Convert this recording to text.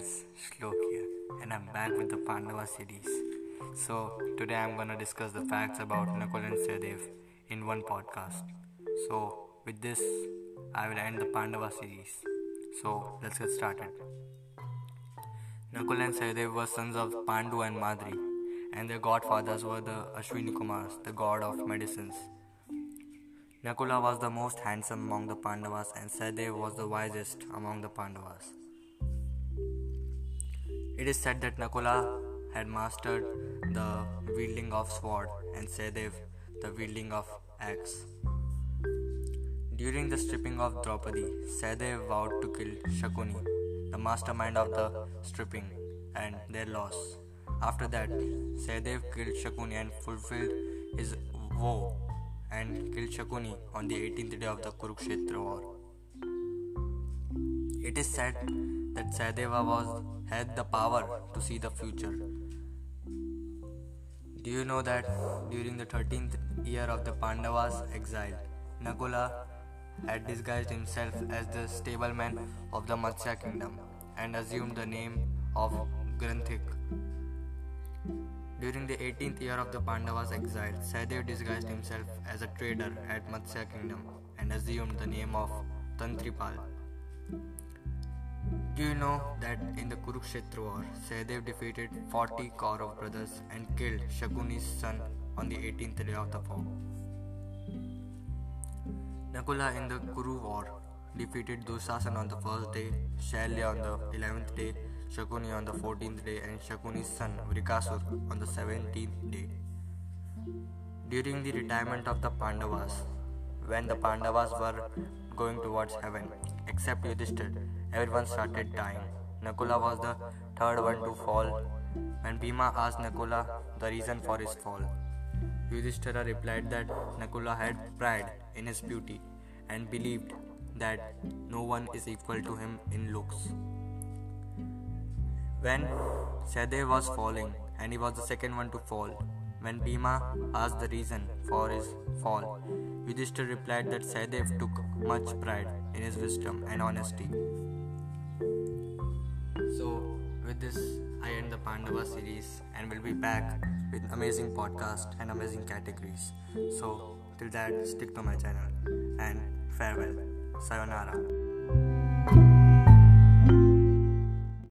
friends, Shlok here, and I'm back with the Pandava series. So, today I'm gonna discuss the facts about Nakul and Sahadev in one podcast. So, with this, I will end the Pandava series. So, let's get started. Nakul and Sahadev were sons of Pandu and Madri, and their godfathers were the Ashwini Kumars, the god of medicines. Nakula was the most handsome among the Pandavas, and Sahadev was the wisest among the Pandavas. It is said that Nakula had mastered the wielding of sword and Sahadev the wielding of axe. During the stripping of Draupadi, Sahadev vowed to kill Shakuni, the mastermind of the stripping, and their loss. After that, Sahadev killed Shakuni and fulfilled his vow and killed Shakuni on the 18th day of the Kurukshetra war. It is said that Sahadeva was had the power to see the future. Do you know that during the 13th year of the Pandavas' exile, Nakula had disguised himself as the stableman of the Matsya kingdom and assumed the name of Granthik. During the 18th year of the Pandavas' exile, Sahadev disguised himself as a trader at Matsya kingdom and assumed the name of Tantripal. Do you know that in the Kurukshetra war, Sahadev defeated 40 Kaurav brothers and killed Shakuni's son on the 18th day of the war? Nakula in the Kuru war defeated Dushasan on the first day, Shalya on the 11th day, Shakuni on the 14th day, and Shakuni's son Vrikasur on the 17th day. During the retirement of the Pandavas, when the Pandavas were going towards heaven, except Yudhishthir, everyone started dying. Nakula was the third one to fall. When Bhima asked Nakula the reason for his fall, Yudhishthira replied that Nakula had pride in his beauty and believed that no one is equal to him in looks. When Sahadev was falling and he was the second one to fall, when Bhima asked the reason for his fall, Yudhishthira replied that Sahadev took much pride in his wisdom and honesty. So, with this, I end the Pandava series and will be back with amazing podcast and amazing categories. So, till that, stick to my channel and farewell. Sayonara.